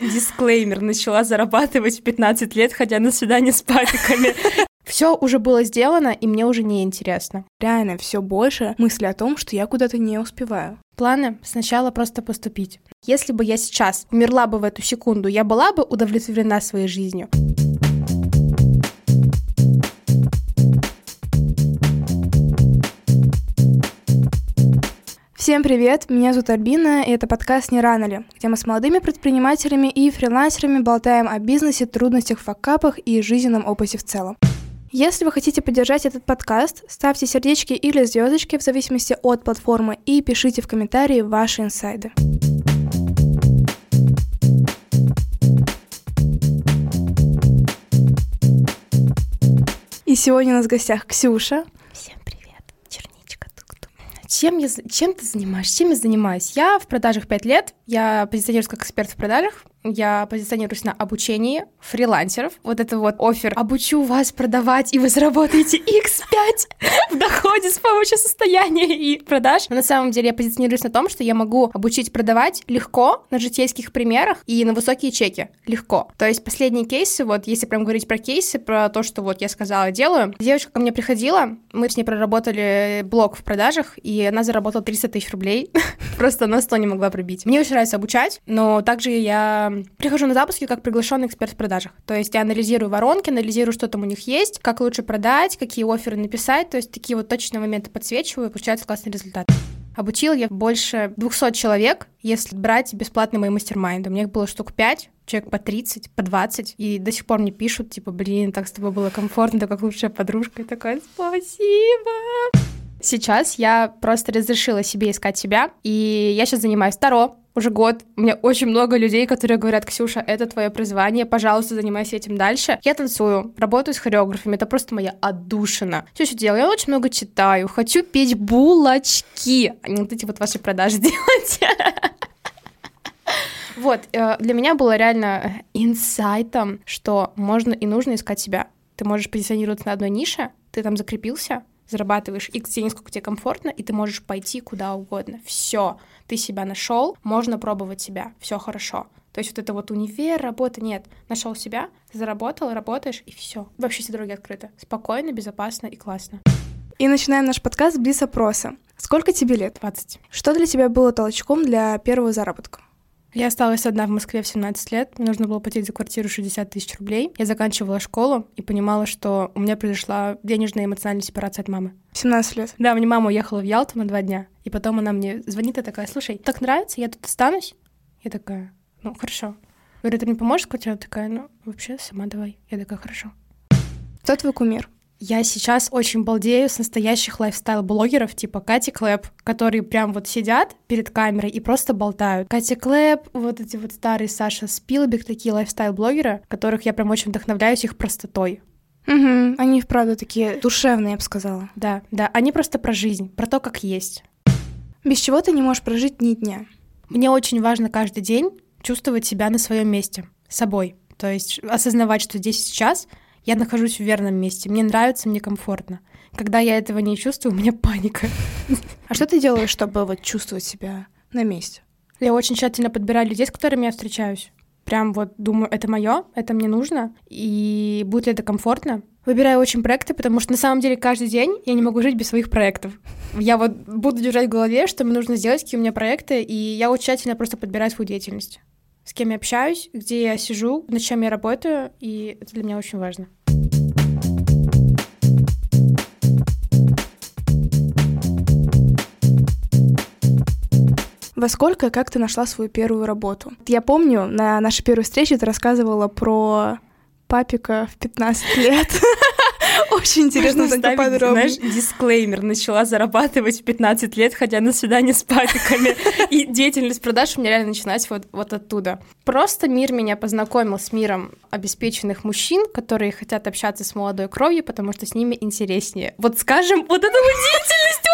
Дисклеймер. Начала зарабатывать в 15 лет, ходя на свидание с папиками. Все уже было сделано, и мне уже не интересно. Реально, все больше мысли о том, что я куда-то не успеваю. Планы сначала просто поступить. Если бы я сейчас умерла бы в эту секунду, я была бы удовлетворена своей жизнью. Всем привет, меня зовут Альбина, и это подкаст «Не рано ли?», где мы с молодыми предпринимателями и фрилансерами болтаем о бизнесе, трудностях, факапах и жизненном опыте в целом. Если вы хотите поддержать этот подкаст, ставьте сердечки или звездочки в зависимости от платформы и пишите в комментарии ваши инсайды. И сегодня у нас в гостях Ксюша. Всем привет, черничка тут. Чем, я, чем ты занимаешься? Чем я занимаюсь? Я в продажах 5 лет, я позиционируюсь как эксперт в продажах, я позиционируюсь на обучении фрилансеров. Вот это вот офер. Обучу вас продавать, и вы заработаете x5 в доходе с помощью состояния и продаж. Но на самом деле я позиционируюсь на том, что я могу обучить продавать легко на житейских примерах и на высокие чеки. Легко. То есть последние кейсы, вот если прям говорить про кейсы, про то, что вот я сказала, делаю. Девочка ко мне приходила, мы с ней проработали блок в продажах, и она заработала 300 тысяч рублей. Просто на 100 не могла пробить. Мне очень нравится обучать, но также я прихожу на запуски как приглашенный эксперт в продажах. То есть я анализирую воронки, анализирую, что там у них есть, как лучше продать, какие оферы написать, то есть такие вот точные моменты подсвечиваю, и получается классный результат. Обучил я больше 200 человек, если брать бесплатные мои мастер-майнды. У меня их было штук 5, человек по 30, по 20, и до сих пор мне пишут, типа, блин, так с тобой было комфортно, ты как лучшая подружка. И такая, спасибо. Сейчас я просто разрешила себе искать себя, и я сейчас занимаюсь Таро, уже год. У меня очень много людей, которые говорят, Ксюша, это твое призвание, пожалуйста, занимайся этим дальше. Я танцую, работаю с хореографами, это просто моя отдушина. Что еще делаю? Я очень много читаю, хочу петь булочки, а не вот эти вот ваши продажи делать. Вот, э, для меня было реально инсайтом, что можно и нужно искать себя. Ты можешь позиционироваться на одной нише, ты там закрепился, зарабатываешь X денег, сколько тебе комфортно, и ты можешь пойти куда угодно. Все, ты себя нашел, можно пробовать себя, все хорошо. То есть вот это вот универ, работа, нет. Нашел себя, заработал, работаешь, и все. Вообще все дороги открыты. Спокойно, безопасно и классно. И начинаем наш подкаст с блиц-опроса. Сколько тебе лет? 20. Что для тебя было толчком для первого заработка? Я осталась одна в Москве в 17 лет. Мне нужно было платить за квартиру 60 тысяч рублей. Я заканчивала школу и понимала, что у меня произошла денежная и эмоциональная сепарация от мамы. 17 лет? Да, мне мама уехала в Ялту на два дня. И потом она мне звонит и такая, слушай, так нравится, я тут останусь? Я такая, ну, хорошо. Говорю, ты мне поможешь с квартирой? Такая, ну, вообще, сама давай. Я такая, хорошо. Кто твой кумир? Я сейчас очень балдею с настоящих лайфстайл-блогеров, типа Кати Клэп, которые прям вот сидят перед камерой и просто болтают. Катя Клэп, вот эти вот старые Саша Спилбек, такие лайфстайл-блогеры, которых я прям очень вдохновляюсь их простотой. Угу, они вправду такие душевные, я бы сказала. Да, да, они просто про жизнь, про то, как есть. Без чего ты не можешь прожить ни дня? Мне очень важно каждый день чувствовать себя на своем месте, собой. То есть осознавать, что здесь сейчас — я нахожусь в верном месте, мне нравится, мне комфортно. Когда я этого не чувствую, у меня паника. А что ты делаешь, чтобы вот чувствовать себя на месте? Я очень тщательно подбираю людей, с которыми я встречаюсь. Прям вот думаю, это мое, это мне нужно, и будет ли это комфортно. Выбираю очень проекты, потому что на самом деле каждый день я не могу жить без своих проектов. Я вот буду держать в голове, что мне нужно сделать, какие у меня проекты, и я очень тщательно просто подбираю свою деятельность с кем я общаюсь, где я сижу, над чем я работаю, и это для меня очень важно. Во сколько как ты нашла свою первую работу? Я помню, на нашей первой встрече ты рассказывала про папика в 15 лет. Очень интересно так подробно. Знаешь, дисклеймер. Начала зарабатывать в 15 лет, ходя на свидание с папиками. И деятельность продаж у меня реально началась вот, вот оттуда. Просто мир меня познакомил с миром обеспеченных мужчин, которые хотят общаться с молодой кровью, потому что с ними интереснее. Вот скажем, вот эту вот деятельность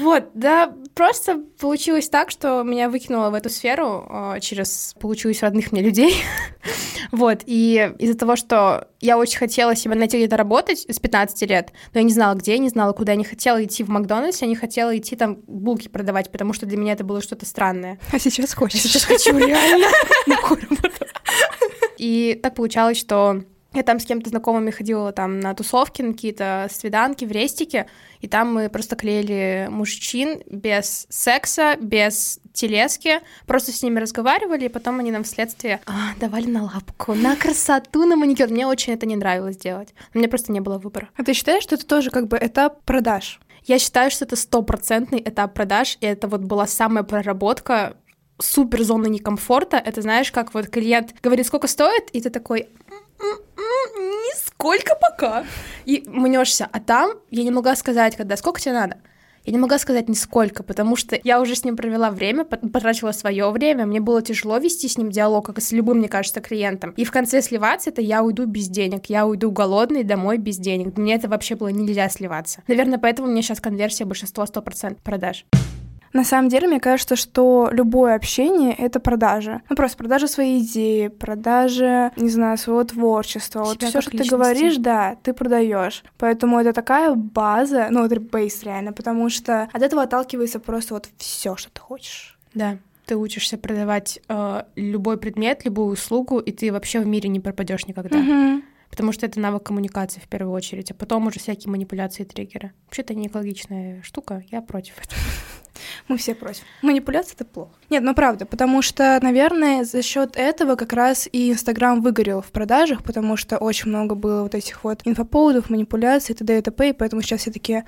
вот да, просто получилось так, что меня выкинуло в эту сферу э, через, получилось, родных мне людей. Вот, и из-за того, что я очень хотела себе найти где-то работать с 15 лет, но я не знала, где, не знала, куда. Я не хотела идти в Макдональдс, я не хотела идти там булки продавать, потому что для меня это было что-то странное. А сейчас хочешь? Сейчас хочу, реально. И так получалось, что я там с кем-то знакомыми ходила там на тусовки, на какие-то свиданки в рестике, и там мы просто клеили мужчин без секса, без телески, просто с ними разговаривали, и потом они нам вследствие а, давали на лапку, на красоту, на маникюр. Мне очень это не нравилось делать. У меня просто не было выбора. А ты считаешь, что это тоже как бы этап продаж? Я считаю, что это стопроцентный этап продаж, и это вот была самая проработка супер зона некомфорта. Это знаешь, как вот клиент говорит, сколько стоит, и ты такой, нисколько пока. И мнешься. А там я не могла сказать, когда сколько тебе надо. Я не могла сказать нисколько, потому что я уже с ним провела время, потратила свое время, мне было тяжело вести с ним диалог, как и с любым, мне кажется, клиентом. И в конце сливаться это я уйду без денег, я уйду голодный домой без денег. Мне это вообще было нельзя сливаться. Наверное, поэтому меня сейчас конверсия большинство 100% продаж. На самом деле, мне кажется, что любое общение — это продажа. Ну, просто продажа своей идеи, продажа, не знаю, своего творчества. вот все, что личности. ты говоришь, да, ты продаешь. Поэтому это такая база, ну, это бейс реально, потому что от этого отталкивается просто вот все, что ты хочешь. Да ты учишься продавать э, любой предмет, любую услугу, и ты вообще в мире не пропадешь никогда. Mm-hmm. Потому что это навык коммуникации в первую очередь, а потом уже всякие манипуляции и триггеры. Вообще-то не экологичная штука, я против этого. Мы все против. Манипуляция это плохо. Нет, ну правда, потому что, наверное, за счет этого как раз и Инстаграм выгорел в продажах, потому что очень много было вот этих вот инфоповодов, манипуляций, т.д. и т.п. И поэтому сейчас все такие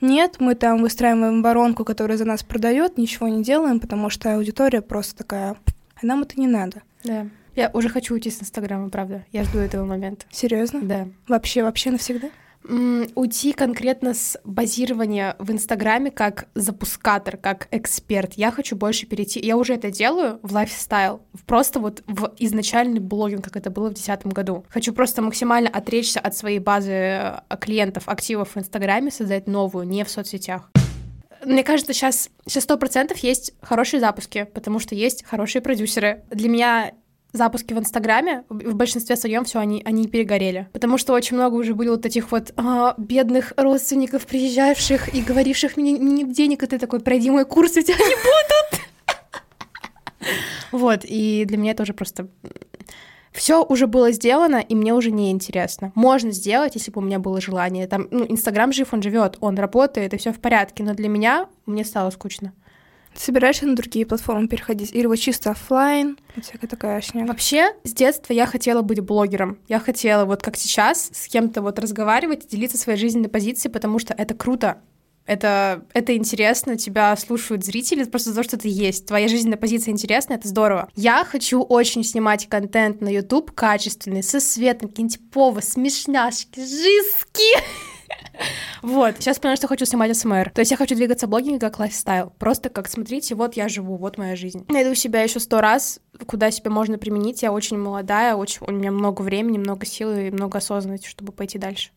нет, мы там выстраиваем воронку, которая за нас продает, ничего не делаем, потому что аудитория просто такая, а нам это не надо. Да. Я уже хочу уйти с Инстаграма, правда. Я жду этого момента. Серьезно? Да. Вообще, вообще навсегда? Уйти конкретно с базирования в Инстаграме как запускатор, как эксперт. Я хочу больше перейти. Я уже это делаю в лайфстайл, просто вот в изначальный блогинг, как это было в 2010 году. Хочу просто максимально отречься от своей базы э, клиентов, активов в Инстаграме, создать новую, не в соцсетях. Мне кажется, сейчас сто процентов есть хорошие запуски, потому что есть хорошие продюсеры. Для меня запуски в Инстаграме, в большинстве своем все они, они перегорели. Потому что очень много уже было вот этих вот а, бедных родственников, приезжавших и говоривших мне нет денег, и ты такой, пройди мой курс, у тебя не будут. Вот, и для меня тоже просто все уже было сделано, и мне уже не интересно. Можно сделать, если бы у меня было желание. Там, ну, Инстаграм жив, он живет, он работает, и все в порядке. Но для меня мне стало скучно. Собираешься на другие платформы переходить? Или вот чисто офлайн? Всякая такая шня. Вообще, с детства я хотела быть блогером. Я хотела, вот как сейчас, с кем-то вот разговаривать, делиться своей жизненной позицией, потому что это круто. Это, это интересно, тебя слушают зрители просто за то, что ты есть. Твоя жизненная позиция интересна, это здорово. Я хочу очень снимать контент на YouTube качественный, со светом, какие-нибудь повы, смешняшки, жиски. Вот, сейчас поняла, что хочу снимать СМР. То есть я хочу двигаться в блогинге как лайфстайл. Просто как, смотрите, вот я живу, вот моя жизнь. Найду себя еще сто раз, куда себя можно применить. Я очень молодая, очень, у меня много времени, много сил и много осознанности, чтобы пойти дальше.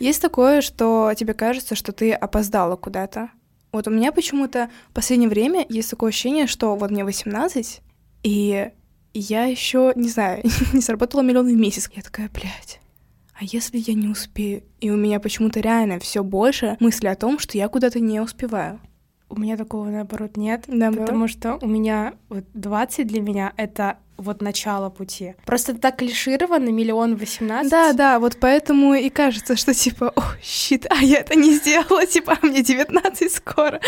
Есть такое, что тебе кажется, что ты опоздала куда-то? Вот у меня почему-то в последнее время есть такое ощущение, что вот мне 18, и я еще, не знаю, не заработала миллион в месяц. Я такая, блядь, а если я не успею? И у меня почему-то реально все больше мысли о том, что я куда-то не успеваю. У меня такого, наоборот, нет, да, потому что у меня вот 20 для меня — это вот начало пути. Просто так клишировано, миллион восемнадцать. Да, да, вот поэтому и кажется, что типа, о, щит, а я это не сделала, типа, а мне 19 скоро.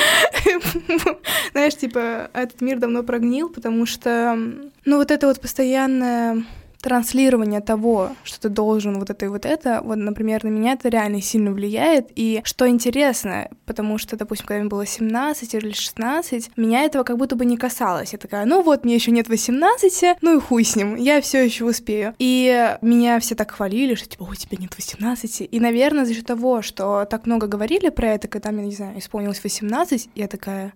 Знаешь, типа, этот мир давно прогнил, потому что, ну, вот это вот постоянное транслирование того, что ты должен вот это и вот это, вот, например, на меня это реально сильно влияет. И что интересно, потому что, допустим, когда мне было 17 или 16, меня этого как будто бы не касалось. Я такая, ну вот, мне еще нет 18, ну и хуй с ним, я все еще успею. И меня все так хвалили, что типа, ой, тебе нет 18. И, наверное, за счет того, что так много говорили про это, когда мне, не знаю, исполнилось 18, я такая,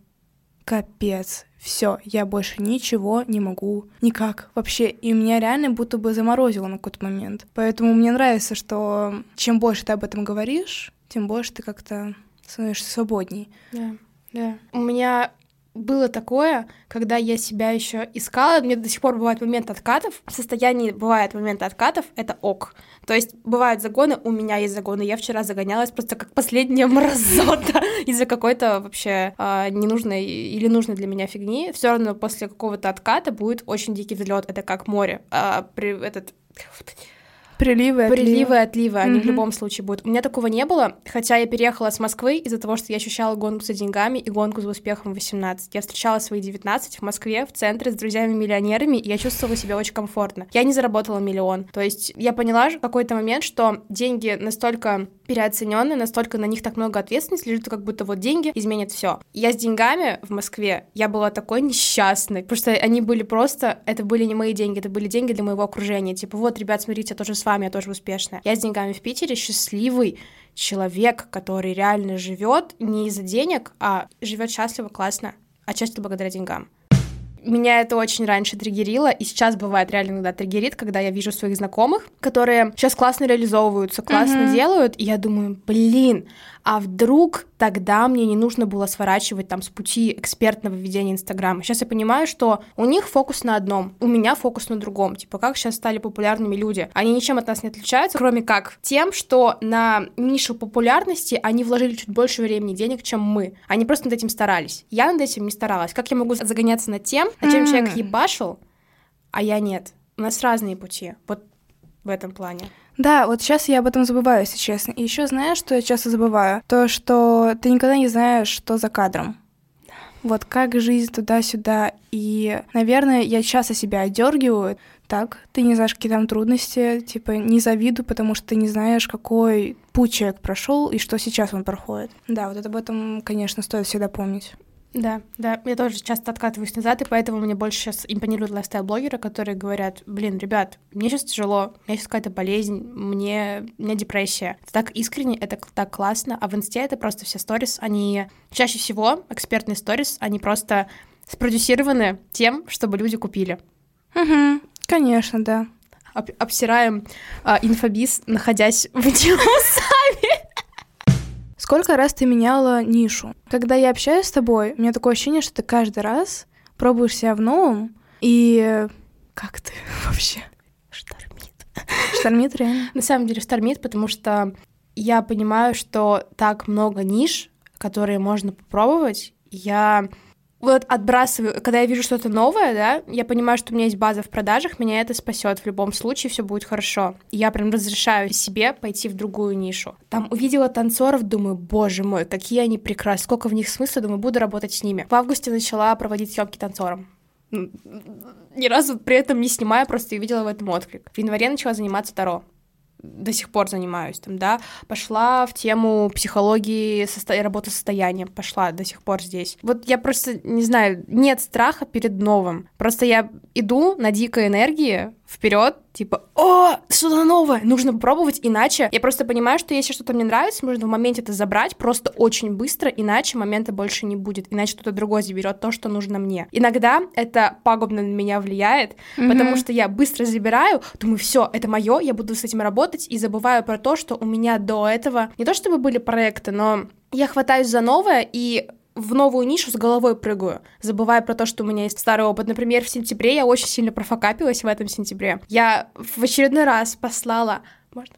капец, все, я больше ничего не могу, никак вообще. И меня реально будто бы заморозило на какой-то момент. Поэтому мне нравится, что чем больше ты об этом говоришь, тем больше ты как-то становишься свободней. Да, да. У меня было такое, когда я себя еще искала, мне до сих пор бывает момент откатов. В состоянии бывает момент откатов, это ок. То есть бывают загоны, у меня есть загоны. Я вчера загонялась просто как последняя мразота из-за какой-то вообще э, ненужной или нужной для меня фигни. Все равно после какого-то отката будет очень дикий взлет. Это как море. А, при, этот Приливы, отливы. Приливы, отливы, они mm-hmm. в любом случае будут. У меня такого не было, хотя я переехала с Москвы из-за того, что я ощущала гонку за деньгами и гонку за успехом в 18. Я встречала свои 19 в Москве, в центре, с друзьями-миллионерами, и я чувствовала себя очень комфортно. Я не заработала миллион. То есть я поняла в какой-то момент, что деньги настолько переоценены, настолько на них так много ответственности лежит, как будто вот деньги изменят все. Я с деньгами в Москве, я была такой несчастной, потому что они были просто, это были не мои деньги, это были деньги для моего окружения. Типа, вот, ребят, смотрите, я тоже с вами, я тоже успешная. Я с деньгами в Питере счастливый человек, который реально живет не из-за денег, а живет счастливо, классно, отчасти благодаря деньгам. Меня это очень раньше триггерило, и сейчас бывает реально иногда триггерит, когда я вижу своих знакомых, которые сейчас классно реализовываются, классно mm-hmm. делают, и я думаю, блин, а вдруг тогда мне не нужно было сворачивать там с пути экспертного ведения Инстаграма. Сейчас я понимаю, что у них фокус на одном, у меня фокус на другом. Типа, как сейчас стали популярными люди. Они ничем от нас не отличаются, кроме как тем, что на нишу популярности они вложили чуть больше времени и денег, чем мы. Они просто над этим старались. Я над этим не старалась. Как я могу загоняться над тем, на чем человек ебашил, а я нет? У нас разные пути. Вот в этом плане. Да, вот сейчас я об этом забываю, если честно. И еще знаешь, что я часто забываю? То, что ты никогда не знаешь, что за кадром. Вот как жизнь туда-сюда. И, наверное, я часто себя одергиваю. Так, ты не знаешь, какие там трудности, типа, не завидую, потому что ты не знаешь, какой путь человек прошел и что сейчас он проходит. Да, вот это об этом, конечно, стоит всегда помнить. Да, да, я тоже часто откатываюсь назад, и поэтому мне больше сейчас импонируют лайфстайл-блогеры, которые говорят, блин, ребят, мне сейчас тяжело, у меня сейчас какая-то болезнь, мне, у меня депрессия. Это так искренне, это так классно, а в инсте это просто все сторис, они чаще всего, экспертные сторис, они просто спродюсированы тем, чтобы люди купили. Угу, конечно, да. Об обсираем а, инфобиз, находясь в сами. Сколько раз ты меняла нишу? Когда я общаюсь с тобой, у меня такое ощущение, что ты каждый раз пробуешь себя в новом, и как ты вообще? Штормит. Штормит реально? На самом деле штормит, потому что я понимаю, что так много ниш, которые можно попробовать, я вот отбрасываю, когда я вижу что-то новое, да, я понимаю, что у меня есть база в продажах, меня это спасет в любом случае, все будет хорошо. я прям разрешаю себе пойти в другую нишу. Там увидела танцоров, думаю, боже мой, какие они прекрасны, сколько в них смысла, думаю, буду работать с ними. В августе начала проводить съемки танцором. Ни разу при этом не снимая, просто увидела в этом отклик. В январе начала заниматься Таро до сих пор занимаюсь, там, да, пошла в тему психологии состо... работы с состоянием, пошла до сих пор здесь. Вот я просто, не знаю, нет страха перед новым. Просто я иду на дикой энергии вперед, типа, о, что-то новое, нужно попробовать, иначе я просто понимаю, что если что-то мне нравится, нужно в моменте это забрать просто очень быстро, иначе момента больше не будет, иначе кто-то другой заберет то, что нужно мне. Иногда это пагубно на меня влияет, mm-hmm. потому что я быстро забираю, думаю, все, это мое, я буду с этим работать и забываю про то, что у меня до этого не то чтобы были проекты, но я хватаюсь за новое и в новую нишу с головой прыгаю, забывая про то, что у меня есть старый опыт. Например, в сентябре я очень сильно профокапилась в этом сентябре. Я в очередной раз послала... Можно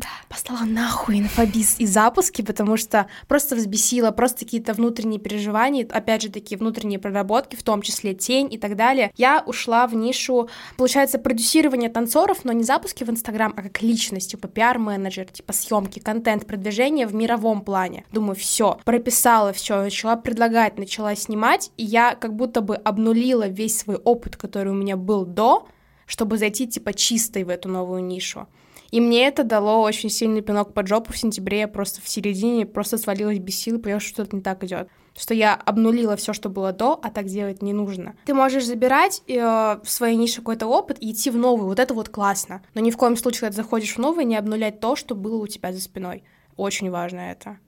да. Послала нахуй инфобиз и запуски, потому что просто взбесила, просто какие-то внутренние переживания, опять же, такие внутренние проработки, в том числе тень и так далее. Я ушла в нишу, получается, продюсирования танцоров, но не запуски в Инстаграм, а как личность, типа пиар-менеджер, типа съемки, контент, продвижение в мировом плане. Думаю, все, прописала все, начала предлагать, начала снимать, и я как будто бы обнулила весь свой опыт, который у меня был до, чтобы зайти типа чистой в эту новую нишу. И мне это дало очень сильный пинок под жопу в сентябре. Я просто в середине просто свалилась без сил поняла, что что-то не так идет. Что я обнулила все, что было до, а так делать не нужно. Ты можешь забирать э, в своей нише какой-то опыт и идти в новый. Вот это вот классно. Но ни в коем случае, когда ты заходишь в новый, не обнулять то, что было у тебя за спиной. Очень важно это.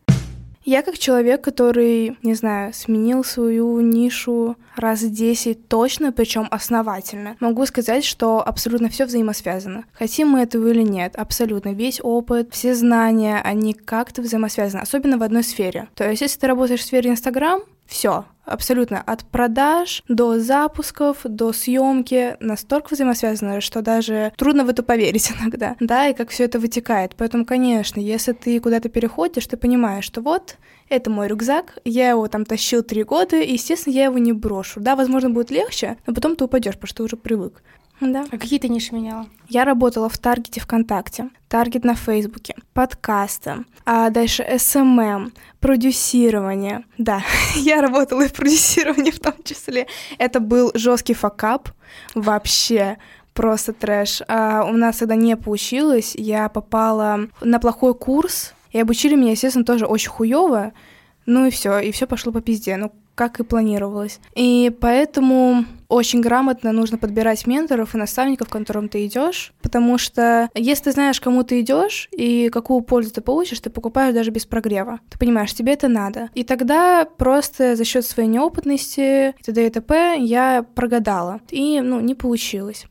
Я как человек, который, не знаю, сменил свою нишу раз 10 точно, причем основательно, могу сказать, что абсолютно все взаимосвязано. Хотим мы этого или нет, абсолютно весь опыт, все знания, они как-то взаимосвязаны, особенно в одной сфере. То есть, если ты работаешь в сфере Инстаграм, Все, абсолютно от продаж до запусков, до съемки настолько взаимосвязано, что даже трудно в это поверить иногда, да, и как все это вытекает. Поэтому, конечно, если ты куда-то переходишь, ты понимаешь, что вот это мой рюкзак, я его там тащил три года, и, естественно, я его не брошу. Да, возможно, будет легче, но потом ты упадешь, потому что ты уже привык. Да. А какие ты ниши меняла? Я работала в Таргете ВКонтакте, Таргет на Фейсбуке, подкасты, а дальше SMM, продюсирование. Да, я работала и в продюсировании в том числе. Это был жесткий факап вообще просто трэш. А у нас тогда не получилось. Я попала на плохой курс, и обучили меня, естественно, тоже очень хуево. Ну и все, и все пошло по пизде. Ну, как и планировалось. И поэтому очень грамотно нужно подбирать менторов и наставников, к которым ты идешь, потому что если ты знаешь, кому ты идешь и какую пользу ты получишь, ты покупаешь даже без прогрева. Ты понимаешь, тебе это надо. И тогда просто за счет своей неопытности и т.д. и т.п. я прогадала. И, ну, не получилось.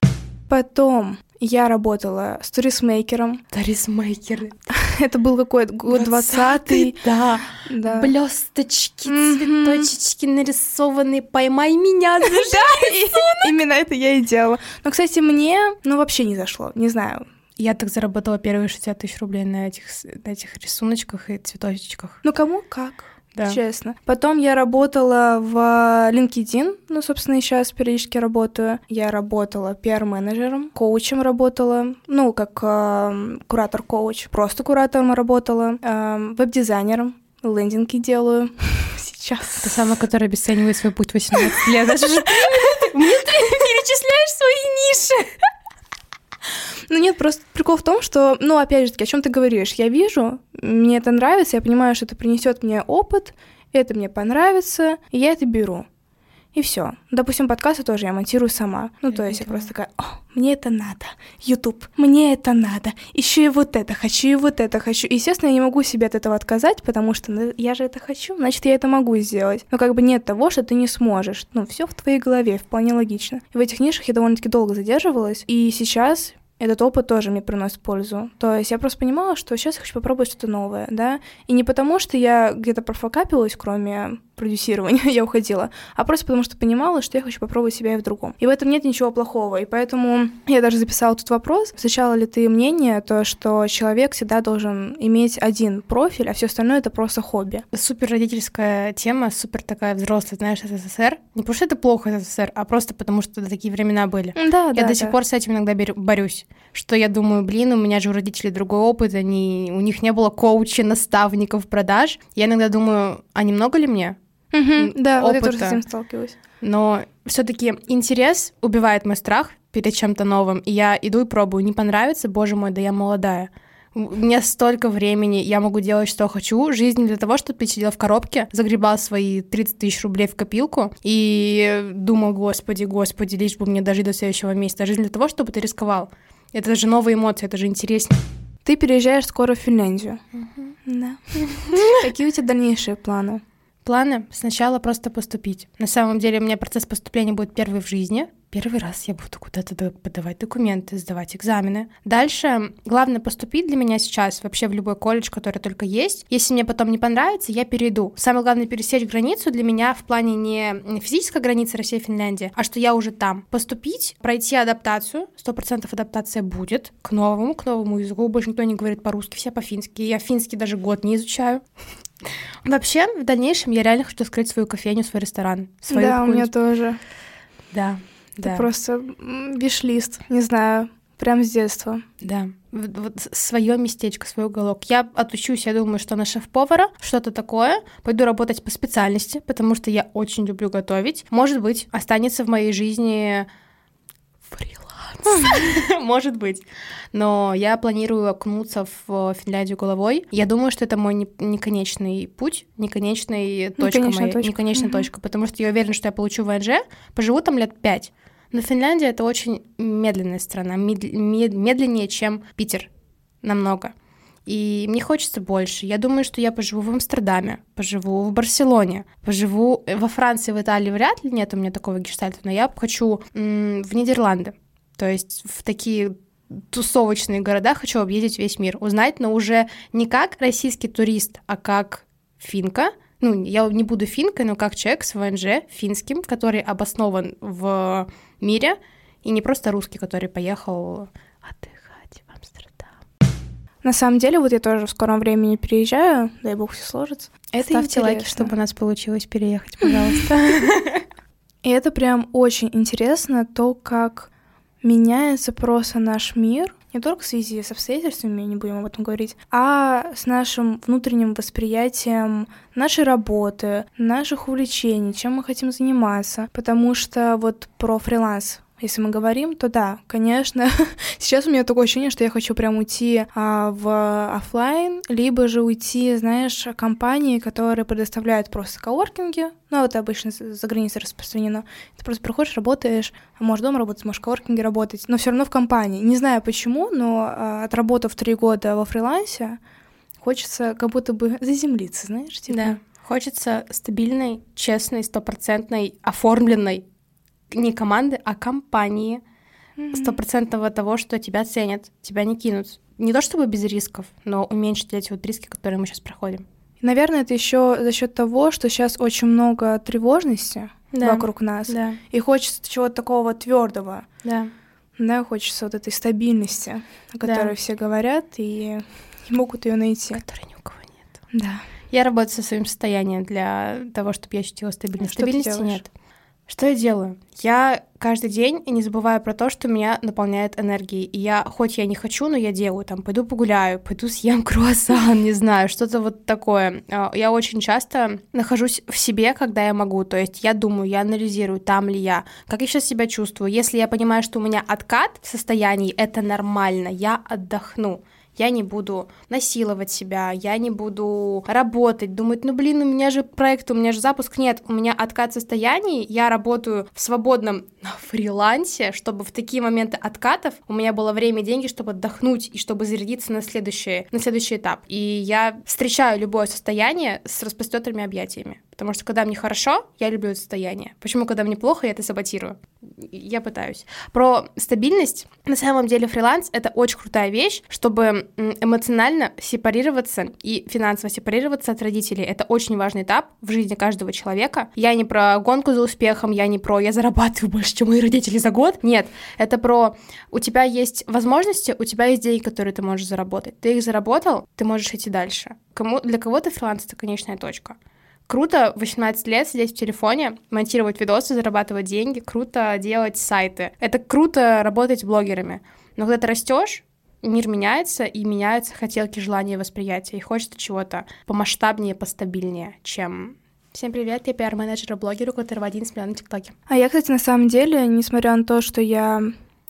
Потом я работала сторисмейкером. Сторисмейкеры. Это был какой-то год 20 Да. да. Блесточки, цветочечки нарисованные. Поймай меня. Да, именно это я и делала. Но, кстати, мне, ну, вообще не зашло. Не знаю, я так заработала первые 60 тысяч рублей на этих, на этих рисуночках и цветочечках. Ну, кому как да. честно. Потом я работала в LinkedIn, ну, собственно, и сейчас периодически работаю. Я работала пиар-менеджером, коучем работала, ну, как э, куратор-коуч, просто куратором работала, э, веб-дизайнером, лендинги делаю сейчас. Та самая, которая обесценивает свой путь 18 лет. Мне перечисляешь свои ниши. Ну нет, просто прикол в том, что, ну, опять же таки, о чем ты говоришь? Я вижу, мне это нравится, я понимаю, что это принесет мне опыт, это мне понравится, и я это беру. И все. Допустим, подкасты тоже я монтирую сама. Ну, то есть я просто такая, о, мне это надо. YouTube, мне это надо. Еще и вот это хочу, и вот это хочу. И, естественно, я не могу себе от этого отказать, потому что ну, я же это хочу, значит, я это могу сделать. Но как бы нет того, что ты не сможешь. Ну, все в твоей голове, вполне логично. И в этих нишах я довольно-таки долго задерживалась. И сейчас этот опыт тоже мне приносит пользу. То есть я просто понимала, что сейчас я хочу попробовать что-то новое, да, и не потому, что я где-то профокапилась, кроме продюсирования, я уходила, а просто потому, что понимала, что я хочу попробовать себя и в другом. И в этом нет ничего плохого, и поэтому я даже записала тут вопрос, встречала ли ты мнение, то, что человек всегда должен иметь один профиль, а все остальное — это просто хобби. Супер родительская тема, супер такая взрослая, знаешь, СССР. Не потому что это плохо СССР, а просто потому что такие времена были. Да, я да, до да. сих пор с этим иногда борюсь что я думаю, блин, у меня же у родителей другой опыт, они, у них не было коуча, наставников продаж. Я иногда думаю, а немного ли мне? Угу, да, опыта? вот я тоже с этим сталкиваюсь. Но все-таки интерес убивает мой страх перед чем-то новым, и я иду и пробую. Не понравится, боже мой, да я молодая. У меня столько времени, я могу делать, что хочу. Жизнь для того, чтобы ты сидел в коробке, загребал свои 30 тысяч рублей в копилку и думал, господи, господи, лишь бы мне дожить до следующего месяца. Жизнь для того, чтобы ты рисковал. Это же новые эмоции, это же интереснее. Ты переезжаешь скоро в Финляндию. Угу. Да. Какие у тебя дальнейшие планы? Планы сначала просто поступить. На самом деле у меня процесс поступления будет первый в жизни. Первый раз я буду куда-то подавать документы, сдавать экзамены. Дальше главное поступить для меня сейчас вообще в любой колледж, который только есть. Если мне потом не понравится, я перейду. Самое главное пересечь границу для меня в плане не физической границы Россия-Финляндия, а что я уже там. Поступить, пройти адаптацию, сто процентов адаптация будет к новому, к новому языку. Больше никто не говорит по-русски, все по-фински. Я финский даже год не изучаю. Вообще, в дальнейшем я реально хочу открыть свою кофейню, свой ресторан. Свою да, у меня тоже. Да. Это да. просто виш-лист, не знаю, прям с детства. Да, вот, свое местечко, свой уголок. Я отучусь, я думаю, что на шеф-повара, что-то такое. Пойду работать по специальности, потому что я очень люблю готовить. Может быть, останется в моей жизни фриланс. Может быть. Но я планирую окунуться в Финляндию головой. Я думаю, что это мой неконечный путь, неконечная точка моя, неконечная точка, потому что я уверена, что я получу ВНЖ, поживу там лет пять. Но Финляндия — это очень медленная страна, медленнее, чем Питер, намного. И мне хочется больше. Я думаю, что я поживу в Амстердаме, поживу в Барселоне, поживу во Франции, в Италии вряд ли нет у меня такого гештальта, но я хочу в Нидерланды. То есть в такие тусовочные города хочу объездить весь мир, узнать, но уже не как российский турист, а как финка, ну, я не буду финкой, но как человек с ВНЖ финским, который обоснован в мире, и не просто русский, который поехал отдыхать в Амстердам. На самом деле, вот я тоже в скором времени переезжаю, дай бог все сложится. Это Ставьте интересно. лайки, чтобы у нас получилось переехать, пожалуйста. И это прям очень интересно, то, как меняется просто наш мир, не только в связи с обстоятельствами, не будем об этом говорить, а с нашим внутренним восприятием нашей работы, наших увлечений, чем мы хотим заниматься. Потому что вот про фриланс если мы говорим, то да, конечно. Сейчас у меня такое ощущение, что я хочу прям уйти а, в офлайн, либо же уйти, знаешь, компании, которые предоставляют просто коворкинги. Ну, это обычно за границей распространено. Ты просто приходишь, работаешь, а можешь дома работать, можешь в коворкинге работать, но все равно в компании. Не знаю почему, но а, отработав три года во фрилансе, хочется как будто бы заземлиться, знаешь, типа. Да. Хочется стабильной, честной, стопроцентной, оформленной не команды, а компании стопроцентного mm-hmm. того, что тебя ценят, тебя не кинут. Не то чтобы без рисков, но уменьшить эти вот риски, которые мы сейчас проходим. Наверное, это еще за счет того, что сейчас очень много тревожности да. вокруг нас. Да. И хочется чего-то такого твердого. Да. Да, хочется вот этой стабильности, о которой да. все говорят, и не могут ее найти. Которой ни у кого нет. Да. Я работаю со своим состоянием для того, чтобы я ощутила стабильность. Что Стабильности нет. Что я делаю? Я каждый день не забываю про то, что меня наполняет энергией. И я, хоть я не хочу, но я делаю. Там, пойду погуляю, пойду съем круассан, не знаю, что-то вот такое. А, я очень часто нахожусь в себе, когда я могу. То есть я думаю, я анализирую, там ли я, как я сейчас себя чувствую. Если я понимаю, что у меня откат в состоянии, это нормально, я отдохну я не буду насиловать себя, я не буду работать, думать, ну блин, у меня же проект, у меня же запуск, нет, у меня откат состояний, я работаю в свободном фрилансе, чтобы в такие моменты откатов у меня было время и деньги, чтобы отдохнуть и чтобы зарядиться на следующий, на следующий этап. И я встречаю любое состояние с распростертыми объятиями. Потому что когда мне хорошо, я люблю это состояние. Почему, когда мне плохо, я это саботирую? Я пытаюсь. Про стабильность. На самом деле фриланс — это очень крутая вещь, чтобы эмоционально сепарироваться и финансово сепарироваться от родителей. Это очень важный этап в жизни каждого человека. Я не про гонку за успехом, я не про «я зарабатываю больше, чем мои родители за год». Нет, это про у тебя есть возможности, у тебя есть деньги, которые ты можешь заработать. Ты их заработал, ты можешь идти дальше. Кому, для кого-то фриланс — это конечная точка. Круто в 18 лет сидеть в телефоне, монтировать видосы, зарабатывать деньги, круто делать сайты. Это круто работать блогерами. Но когда ты растешь, мир меняется, и меняются хотелки, желания, восприятия, и хочется чего-то помасштабнее, постабильнее, чем Всем привет, я пиар-менеджер и блогер, у которого 11 миллионов в ТикТоке. А я, кстати, на самом деле, несмотря на то, что я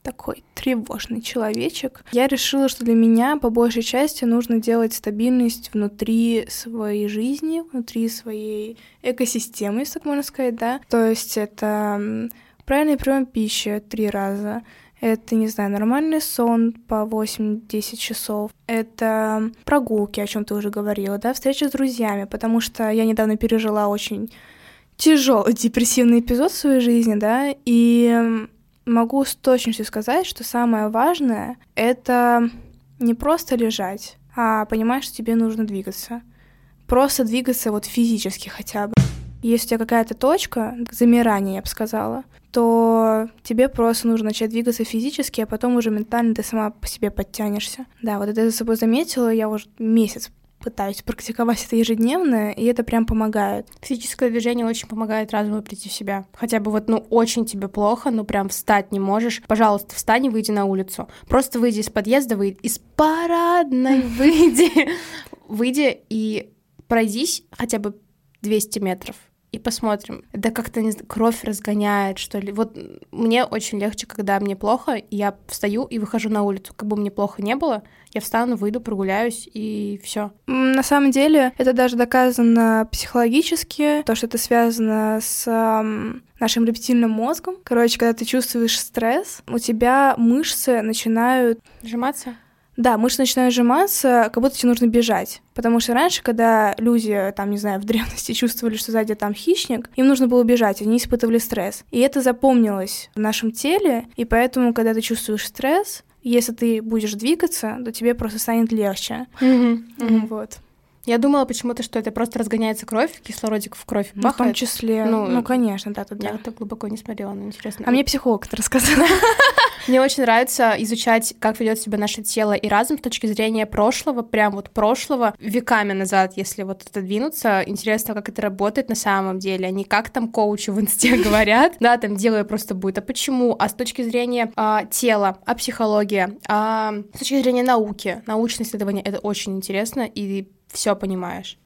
такой тревожный человечек. Я решила, что для меня по большей части нужно делать стабильность внутри своей жизни, внутри своей экосистемы, если так можно сказать, да. То есть это правильный прием пищи три раза, это, не знаю, нормальный сон по 8-10 часов. Это прогулки, о чем ты уже говорила, да, встречи с друзьями, потому что я недавно пережила очень тяжелый депрессивный эпизод в своей жизни, да, и могу с точностью сказать, что самое важное — это не просто лежать, а понимать, что тебе нужно двигаться. Просто двигаться вот физически хотя бы. Если у тебя какая-то точка замирания, я бы сказала, то тебе просто нужно начать двигаться физически, а потом уже ментально ты сама по себе подтянешься. Да, вот это я за собой заметила, я уже месяц пытаюсь практиковать это ежедневно, и это прям помогает. Физическое движение очень помогает разуму прийти в себя. Хотя бы вот, ну, очень тебе плохо, ну, прям встать не можешь. Пожалуйста, встань и выйди на улицу. Просто выйди из подъезда, выйди из парадной, выйди. Выйди и пройдись хотя бы 200 метров и посмотрим. Это как-то не знаю, кровь разгоняет, что ли. Вот мне очень легче, когда мне плохо, я встаю и выхожу на улицу. Как бы мне плохо не было, я встану, выйду, прогуляюсь, и все. На самом деле, это даже доказано психологически, то, что это связано с эм, нашим рептильным мозгом. Короче, когда ты чувствуешь стресс, у тебя мышцы начинают... Сжиматься? Да, мышцы начинают сжиматься, как будто тебе нужно бежать. Потому что раньше, когда люди, там, не знаю, в древности чувствовали, что сзади там хищник, им нужно было бежать, они испытывали стресс. И это запомнилось в нашем теле, и поэтому, когда ты чувствуешь стресс, если ты будешь двигаться, то тебе просто станет легче. Mm-hmm. Mm-hmm. Вот. Я думала почему-то, что это просто разгоняется кровь, кислородик в кровь ну, В том числе. Ну, ну конечно, да, тут Я да. так глубоко не смотрела, но интересно. А мне психолог это рассказала. Мне очень нравится изучать, как ведет себя наше тело и разум с точки зрения прошлого, прям вот прошлого, веками назад, если вот это двинуться. Интересно, как это работает на самом деле, а не как там коучи в инсте говорят, да, там делаю просто будет, а почему, а с точки зрения а, тела, а психология, а с точки зрения науки, научные исследования, это очень интересно, и все понимаешь.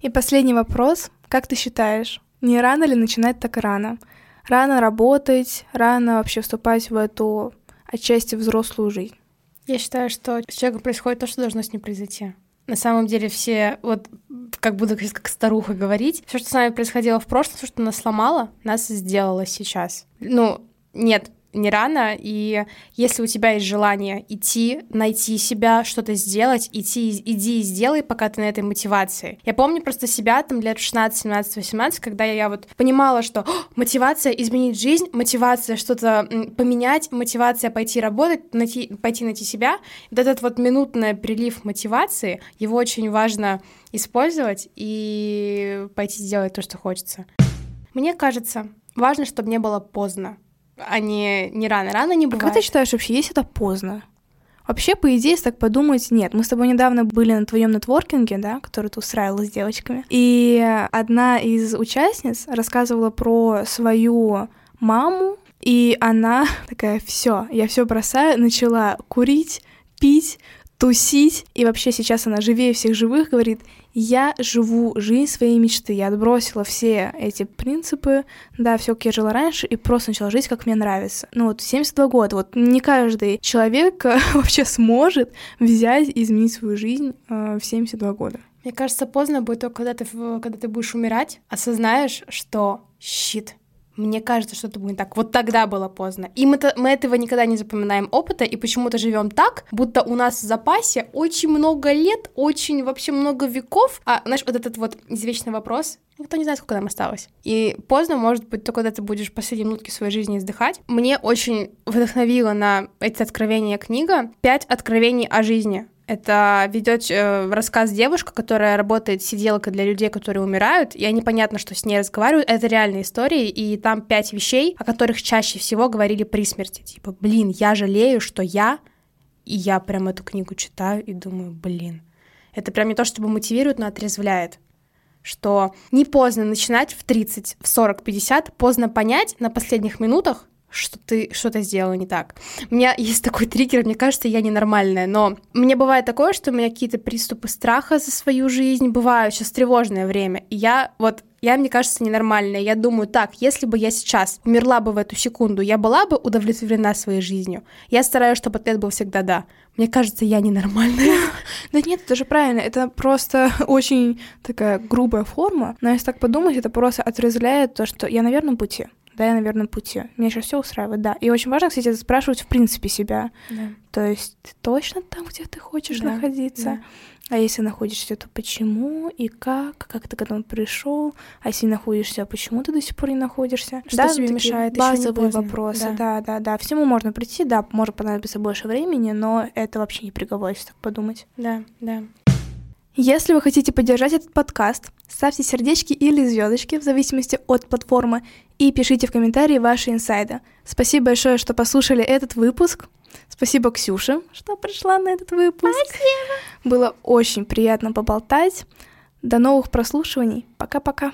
И последний вопрос. Как ты считаешь, не рано ли начинать так рано? Рано работать, рано вообще вступать в эту отчасти взрослую жизнь? Я считаю, что с человеком происходит то, что должно с ним произойти. На самом деле все, вот как буду как старуха говорить, все, что с нами происходило в прошлом, все, что нас сломало, нас сделало сейчас. Ну, нет, не рано, и если у тебя есть желание идти, найти себя, что-то сделать, идти, иди и сделай, пока ты на этой мотивации. Я помню просто себя там лет 16, 17, 18, когда я вот понимала, что мотивация изменить жизнь, мотивация что-то поменять, мотивация пойти работать, найти, пойти найти себя. Вот этот вот минутный прилив мотивации, его очень важно использовать и пойти сделать то, что хочется. Мне кажется, важно, чтобы не было поздно а не, не рано. Рано не бывает. А как ты считаешь вообще, есть это поздно? Вообще, по идее, если так подумать, нет. Мы с тобой недавно были на твоем нетворкинге, да, который ты устраивала с девочками. И одна из участниц рассказывала про свою маму, и она такая, все, я все бросаю, начала курить, пить, тусить. И вообще сейчас она живее всех живых, говорит, я живу жизнь своей мечты. Я отбросила все эти принципы, да, все, как я жила раньше, и просто начала жить, как мне нравится. Ну вот 72 года, вот не каждый человек вообще сможет взять и изменить свою жизнь э, в 72 года. Мне кажется, поздно будет только когда ты, когда ты будешь умирать, осознаешь, что щит, мне кажется, что это будет так. Вот тогда было поздно. И мы, мы этого никогда не запоминаем опыта, и почему-то живем так, будто у нас в запасе очень много лет, очень вообще много веков. А, знаешь, вот этот вот извечный вопрос, Никто не знает, сколько нам осталось. И поздно, может быть, только когда ты будешь последние минутки своей жизни издыхать. Мне очень вдохновила на эти откровения книга «Пять откровений о жизни». Это ведет э, рассказ девушка, которая работает сиделкой для людей, которые умирают, и непонятно, что с ней разговаривают. Это реальные истории, и там пять вещей, о которых чаще всего говорили при смерти. Типа, блин, я жалею, что я... И я прям эту книгу читаю и думаю, блин. Это прям не то, чтобы мотивирует, но отрезвляет что не поздно начинать в 30, в 40, 50, поздно понять на последних минутах, что ты что-то сделала не так. У меня есть такой триггер, мне кажется, я ненормальная, но мне бывает такое, что у меня какие-то приступы страха за свою жизнь бывают, сейчас тревожное время, и я вот я, мне кажется, ненормальная. Я думаю, так, если бы я сейчас умерла бы в эту секунду, я была бы удовлетворена своей жизнью. Я стараюсь, чтобы ответ был всегда «да». Мне кажется, я ненормальная. Да нет, это же правильно. Это просто очень такая грубая форма. Но если так подумать, это просто отрезвляет то, что я на верном пути да, я на верном пути. Меня сейчас все устраивает, да. И очень важно, кстати, спрашивать в принципе себя. Да. То есть ты точно там, где ты хочешь да, находиться. Да. А если находишься, то почему и как? Как ты к этому пришел? А если находишься, почему ты до сих пор не находишься? Что да, тебе мешает? Базовые вопросы, да. да, да, да. Всему можно прийти, да, может понадобиться больше времени, но это вообще не приговор, если так подумать. Да, да. Если вы хотите поддержать этот подкаст, ставьте сердечки или звездочки в зависимости от платформы и пишите в комментарии ваши инсайды. Спасибо большое, что послушали этот выпуск. Спасибо Ксюше, что пришла на этот выпуск. Спасибо. Было очень приятно поболтать. До новых прослушиваний. Пока-пока.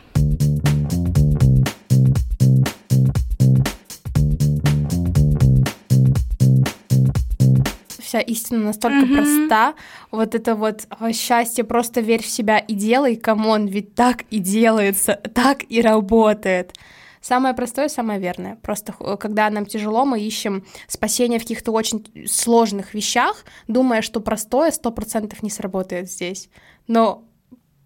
Вся истина настолько mm-hmm. проста. Вот это вот счастье, просто верь в себя и делай, come on, ведь так и делается, так и работает. Самое простое, самое верное. Просто когда нам тяжело, мы ищем спасение в каких-то очень сложных вещах, думая, что простое сто процентов не сработает здесь. Но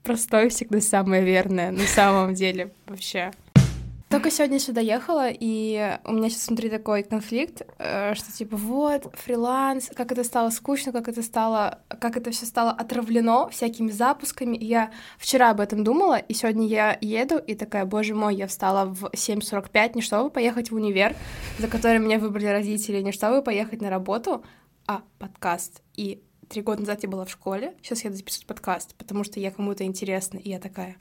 простое всегда самое верное на самом деле вообще. Только сегодня сюда ехала, и у меня сейчас внутри такой конфликт, э, что типа вот, фриланс, как это стало скучно, как это стало, как это все стало отравлено всякими запусками. И я вчера об этом думала, и сегодня я еду, и такая, боже мой, я встала в 7.45, не чтобы поехать в универ, за который меня выбрали родители, не чтобы поехать на работу, а подкаст. И Три года назад я была в школе, сейчас я записываю подкаст, потому что я кому-то интересна, и я такая.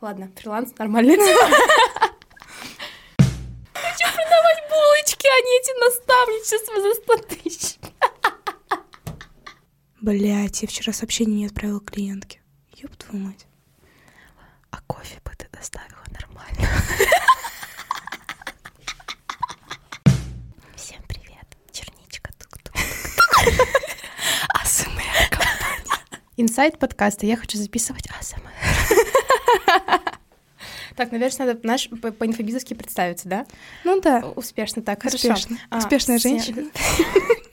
Ладно, фриланс нормальная тема. Хочу продавать булочки, а не эти наставничества за 100 тысяч. Блять, я вчера сообщение не отправила клиентке. Ёб твою мать. А кофе бы ты доставила нормально. Всем привет. Черничка тук-тук. АСМР компания. Инсайт подкаста. Я хочу записывать АСМР. Так, наверное, надо наш по-инфобизовски представиться, да? Ну да. Успешно, так, хорошо. Успешная А, все- женщина.